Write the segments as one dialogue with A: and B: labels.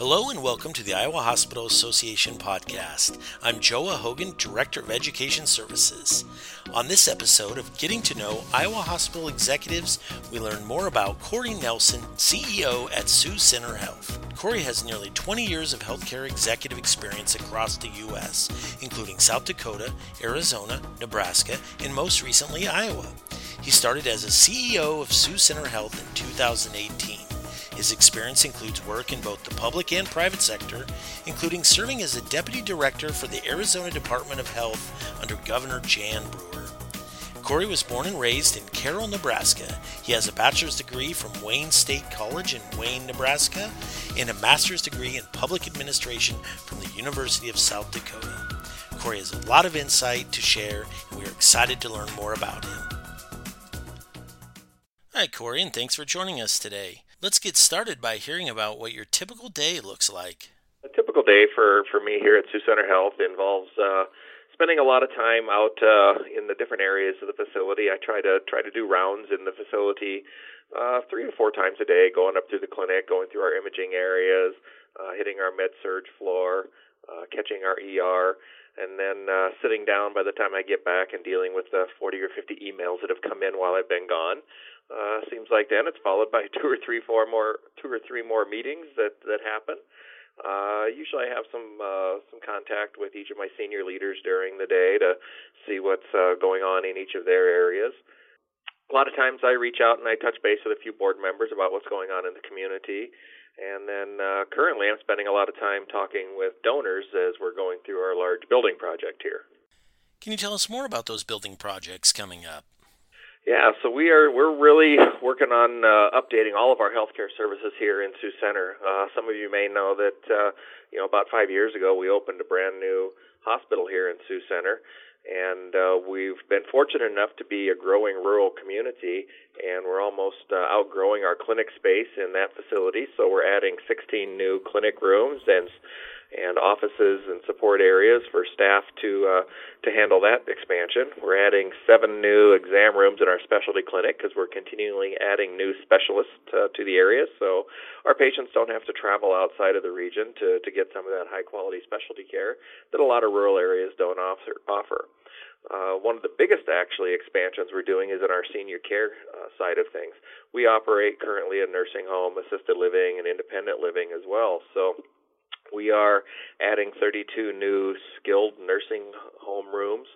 A: Hello and welcome to the Iowa Hospital Association podcast. I'm Joa Hogan, Director of Education Services. On this episode of Getting to Know Iowa Hospital Executives, we learn more about Cory Nelson, CEO at Sioux Center Health. Cory has nearly 20 years of healthcare executive experience across the U.S., including South Dakota, Arizona, Nebraska, and most recently Iowa. He started as a CEO of Sioux Center Health in 2018. His experience includes work in both the public and private sector, including serving as a deputy director for the Arizona Department of Health under Governor Jan Brewer. Cory was born and raised in Carroll, Nebraska. He has a bachelor's degree from Wayne State College in Wayne, Nebraska, and a master's degree in public administration from the University of South Dakota. Cory has a lot of insight to share, and we are excited to learn more about him. Hi, Cory, and thanks for joining us today. Let's get started by hearing about what your typical day looks like.
B: A typical day for, for me here at Sioux Center Health involves uh, spending a lot of time out uh, in the different areas of the facility. I try to try to do rounds in the facility uh, three to four times a day, going up through the clinic, going through our imaging areas, uh, hitting our med surg floor, uh, catching our ER, and then uh, sitting down by the time I get back and dealing with the 40 or 50 emails that have come in while I've been gone. Uh, seems like then it's followed by two or three, four more, two or three more meetings that that happen. Uh, usually, I have some uh, some contact with each of my senior leaders during the day to see what's uh, going on in each of their areas. A lot of times, I reach out and I touch base with a few board members about what's going on in the community. And then uh, currently, I'm spending a lot of time talking with donors as we're going through our large building project here.
A: Can you tell us more about those building projects coming up?
B: Yeah, so we are we're really working on uh, updating all of our healthcare services here in Sioux Center. Uh, some of you may know that uh, you know about five years ago we opened a brand new hospital here in Sioux Center, and uh, we've been fortunate enough to be a growing rural community, and we're almost uh, outgrowing our clinic space in that facility. So we're adding 16 new clinic rooms and and offices and support areas for staff to uh, to handle that expansion. We're adding seven new exam rooms in our specialty clinic because we're continually adding new specialists uh, to the area, so our patients don't have to travel outside of the region to to get some of that high quality specialty care that a lot of rural areas don't offer. offer. Uh, one of the biggest actually expansions we're doing is in our senior care uh, side of things. We operate currently a nursing home, assisted living, and independent living as well. So we are adding 32 new skilled nursing home rooms,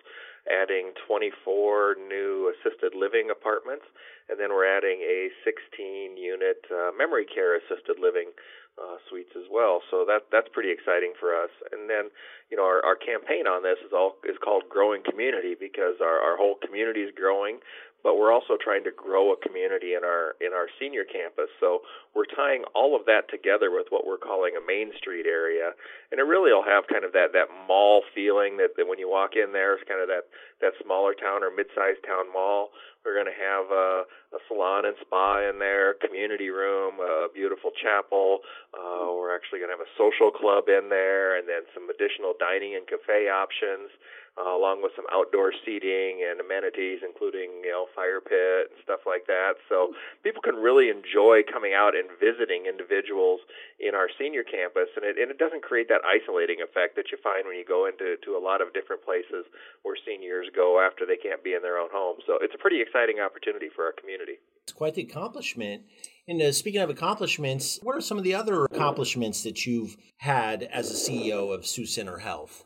B: adding 24 new assisted living apartments, and then we're adding a 16 unit uh, memory care assisted living uh, suites as well. So that that's pretty exciting for us. And then, you know, our, our campaign on this is all is called Growing Community because our, our whole community is growing but we're also trying to grow a community in our in our senior campus. So we're tying all of that together with what we're calling a Main Street area, and it really will have kind of that that mall feeling that, that when you walk in there, it's kind of that that smaller town or mid-sized town mall. We're going to have a, a salon and spa in there, community room, a beautiful chapel. Uh, we're actually going to have a social club in there, and then some additional dining and cafe options uh, along with some outdoor seating and amenities, including you know fire pit and stuff like that. So people can really enjoy coming out and visiting individuals in our senior campus, and it and it doesn't create that isolating effect that you find when you go into to a lot of different places where seniors go after they can't be in their own home. So it's a pretty exciting opportunity for our community.
A: It's quite the accomplishment. And uh, speaking of accomplishments, what are some of the other accomplishments that you've had as a CEO of Sioux Center Health?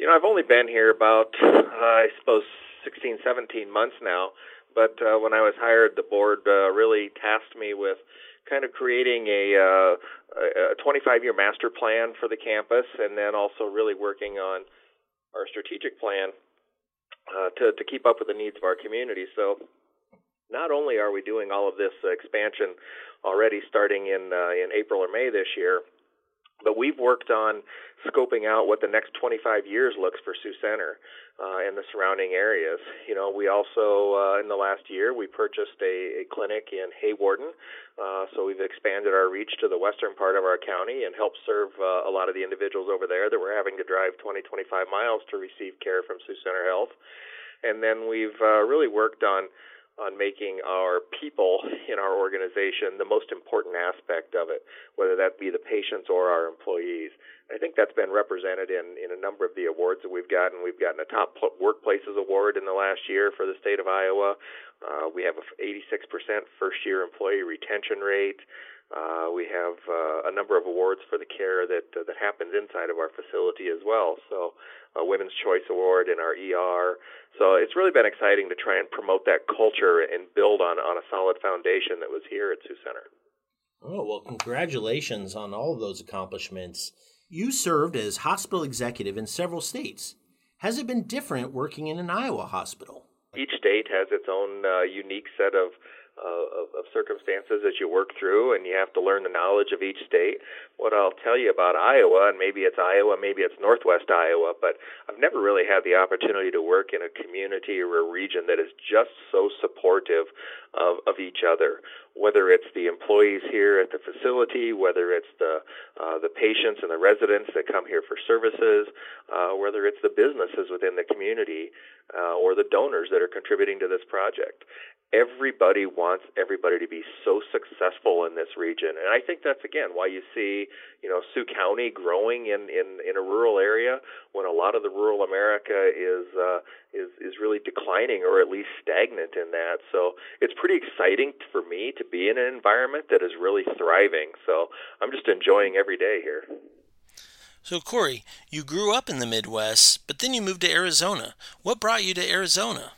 B: You know, I've only been here about, uh, I suppose, 16, 17 months now. But uh, when I was hired, the board uh, really tasked me with kind of creating a, uh, a 25-year master plan for the campus, and then also really working on our strategic plan uh, to to keep up with the needs of our community. So, not only are we doing all of this expansion already starting in uh, in April or May this year, but we've worked on scoping out what the next 25 years looks for Sioux Center uh, and the surrounding areas. You know, we also uh, in the last year we purchased a, a clinic in Hawarden. uh, so we've expanded our reach to the western part of our county and helped serve uh, a lot of the individuals over there that were having to drive 20, 25 miles to receive care from Sioux Center Health. And then we've uh, really worked on on making our people in our organization the most important aspect of it, whether that be the patients or our employees. I think that's been represented in, in a number of the awards that we've gotten. We've gotten a top workplaces award in the last year for the state of Iowa. Uh, we have a 86% first year employee retention rate. Uh, we have uh, a number of awards for the care that uh, that happens inside of our facility as well. So, a Women's Choice Award in our ER. So it's really been exciting to try and promote that culture and build on on a solid foundation that was here at Sioux Center.
A: Oh well, congratulations on all of those accomplishments. You served as hospital executive in several states. Has it been different working in an Iowa hospital?
B: Each state has its own uh, unique set of of, of circumstances as you work through, and you have to learn the knowledge of each state. What I'll tell you about Iowa, and maybe it's Iowa, maybe it's Northwest Iowa, but I've never really had the opportunity to work in a community or a region that is just so supportive of, of each other. Whether it's the employees here at the facility, whether it's the uh, the patients and the residents that come here for services, uh, whether it's the businesses within the community uh, or the donors that are contributing to this project everybody wants everybody to be so successful in this region and i think that's again why you see you know sioux county growing in in in a rural area when a lot of the rural america is uh is is really declining or at least stagnant in that so it's pretty exciting for me to be in an environment that is really thriving so i'm just enjoying every day here
A: so, Cory, you grew up in the Midwest, but then you moved to Arizona. What brought you to Arizona?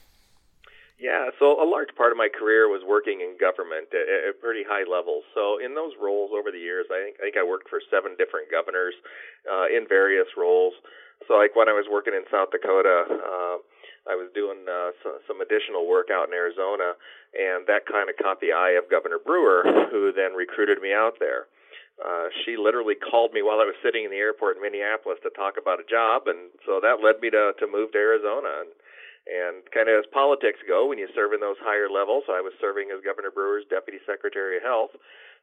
B: Yeah, so a large part of my career was working in government at, at pretty high levels. So in those roles over the years, I think I think I worked for seven different governors uh, in various roles. So like when I was working in South Dakota, uh, I was doing uh, so, some additional work out in Arizona, and that kind of caught the eye of Governor Brewer, who then recruited me out there. Uh, she literally called me while I was sitting in the airport in Minneapolis to talk about a job, and so that led me to to move to Arizona. And and kind of as politics go, when you serve in those higher levels, I was serving as Governor Brewer's Deputy Secretary of Health.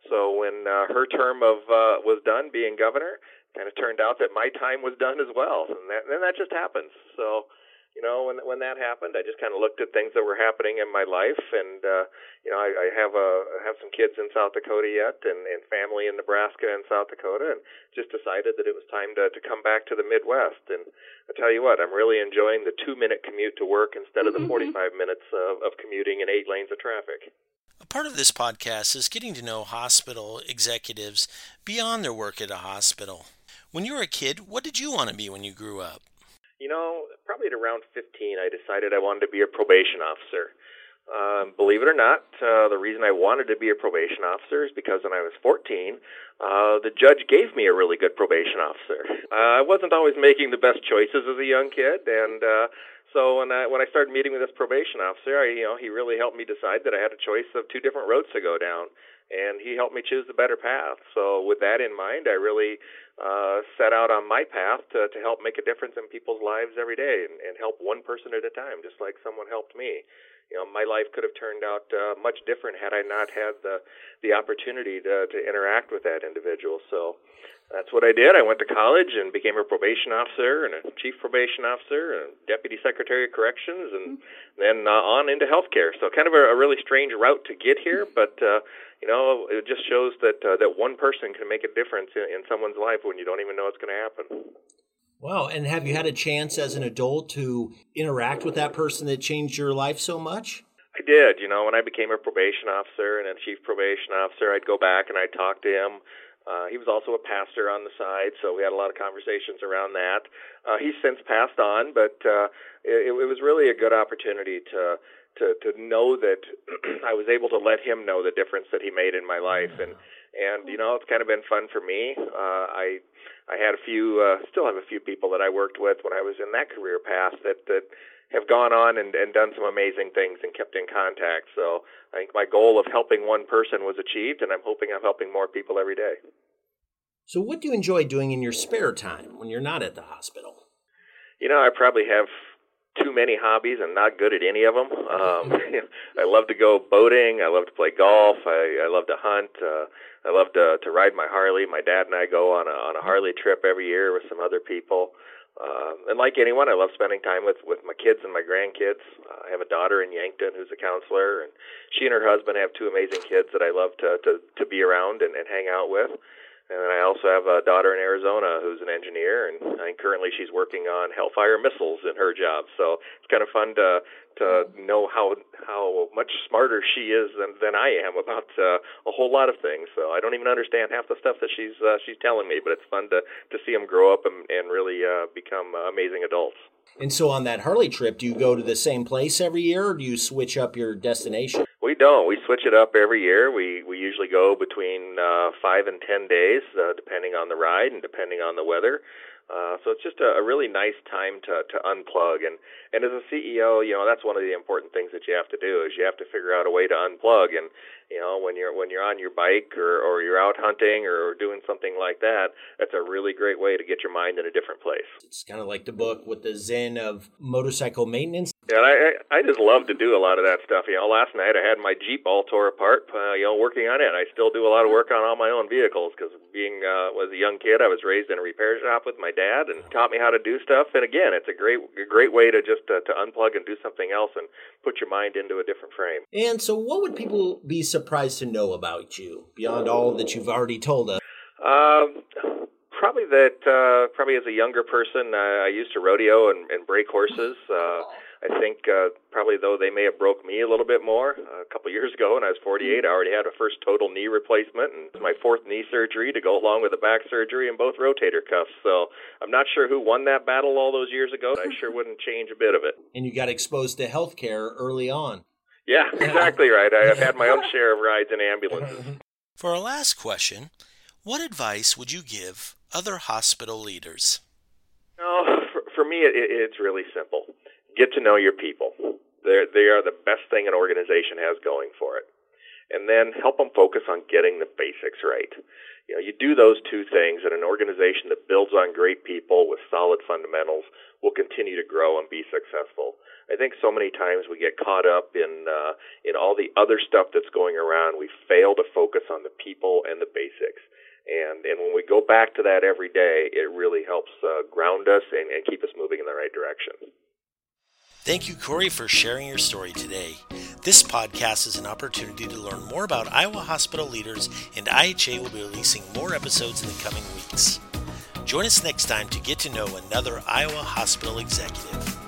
B: So when uh, her term of uh, was done being governor, kind of turned out that my time was done as well, and that, and that just happens. So you know, when when that happened, I just kind of looked at things that were happening in my life, and uh, you know, I, I have a I have some kids in South Dakota yet, and, and family in Nebraska and South Dakota, and just decided that it was time to to come back to the Midwest. And I tell you what, I'm really enjoying the two minute commute to work instead of the mm-hmm. 45 minutes of, of commuting in eight lanes of traffic.
A: A part of this podcast is getting to know hospital executives beyond their work at a hospital. When you were a kid, what did you want to be when you grew up?
B: You know, probably at around 15, I decided I wanted to be a probation officer. Um, believe it or not, uh, the reason I wanted to be a probation officer is because when I was 14, uh, the judge gave me a really good probation officer. Uh, I wasn't always making the best choices as a young kid, and uh, so when I when I started meeting with this probation officer, I, you know, he really helped me decide that I had a choice of two different roads to go down and he helped me choose the better path. So with that in mind, I really uh, set out on my path to, to help make a difference in people's lives every day and, and help one person at a time, just like someone helped me. You know, my life could have turned out uh, much different had I not had the the opportunity to, to interact with that individual. So that's what I did. I went to college and became a probation officer and a chief probation officer and deputy secretary of corrections and then uh, on into healthcare. So kind of a, a really strange route to get here, but uh, you know, it just shows that uh, that one person can make a difference in, in someone's life when you don't even know it's going to happen.
A: Wow. And have you had a chance as an adult to interact with that person that changed your life so much?
B: I did. You know, when I became a probation officer and a chief probation officer, I'd go back and I'd talk to him uh, he was also a pastor on the side, so we had a lot of conversations around that. Uh, he's since passed on, but uh, it, it was really a good opportunity to to to know that I was able to let him know the difference that he made in my life, and and you know it's kind of been fun for me. Uh, I I had a few, uh, still have a few people that I worked with when I was in that career path that that have gone on and, and done some amazing things and kept in contact. So I think my goal of helping one person was achieved, and I'm hoping I'm helping more people every day.
A: So, what do you enjoy doing in your spare time when you're not at the hospital?
B: You know, I probably have too many hobbies and not good at any of them. Um, I love to go boating. I love to play golf. I, I love to hunt. Uh, I love to to ride my Harley. My dad and I go on a on a Harley trip every year with some other people. Uh, and like anyone, I love spending time with with my kids and my grandkids. Uh, I have a daughter in Yankton who's a counselor, and she and her husband have two amazing kids that I love to to, to be around and, and hang out with. And then I also have a daughter in Arizona who's an engineer, and I currently she's working on Hellfire missiles in her job. So it's kind of fun to to know how how much smarter she is than than I am about uh, a whole lot of things. So I don't even understand half the stuff that she's uh, she's telling me, but it's fun to to see them grow up and, and really uh, become amazing adults.
A: And so on that Harley trip, do you go to the same place every year, or do you switch up your destination?
B: Don't. We switch it up every year. We we usually go between uh, five and ten days, uh, depending on the ride and depending on the weather. Uh, so it's just a, a really nice time to, to unplug. And, and as a CEO, you know, that's one of the important things that you have to do is you have to figure out a way to unplug. And, you know, when you're, when you're on your bike or, or you're out hunting or doing something like that, that's a really great way to get your mind in a different place.
A: It's kind of like the book with the Zen of motorcycle maintenance.
B: Yeah, I I just love to do a lot of that stuff. You know, last night I had my Jeep all tore apart. Uh, you know, working on it. I still do a lot of work on all my own vehicles because being uh, was a young kid, I was raised in a repair shop with my dad and taught me how to do stuff. And again, it's a great a great way to just uh, to unplug and do something else and put your mind into a different frame.
A: And so, what would people be surprised to know about you beyond all that you've already told us?
B: Um. Probably that. Uh, probably as a younger person, uh, I used to rodeo and, and break horses. Uh, I think uh, probably though they may have broke me a little bit more uh, a couple years ago when I was 48. I already had a first total knee replacement and my fourth knee surgery to go along with a back surgery and both rotator cuffs. So I'm not sure who won that battle all those years ago. I sure wouldn't change a bit of it.
A: And you got exposed to healthcare early on.
B: Yeah, exactly right. I've had my own share of rides in ambulances.
A: For our last question, what advice would you give other hospital leaders?
B: Oh, for, for me, it, it's really simple get to know your people. They're, they are the best thing an organization has going for it. And then help them focus on getting the basics right. You know, you do those two things, and an organization that builds on great people with solid fundamentals will continue to grow and be successful. I think so many times we get caught up in uh, in all the other stuff that's going around. We fail to focus on the people and the basics. And and when we go back to that every day, it really helps uh, ground us and, and keep us moving in the right direction.
A: Thank you, Cory, for sharing your story today. This podcast is an opportunity to learn more about Iowa hospital leaders, and IHA will be releasing more episodes in the coming weeks. Join us next time to get to know another Iowa hospital executive.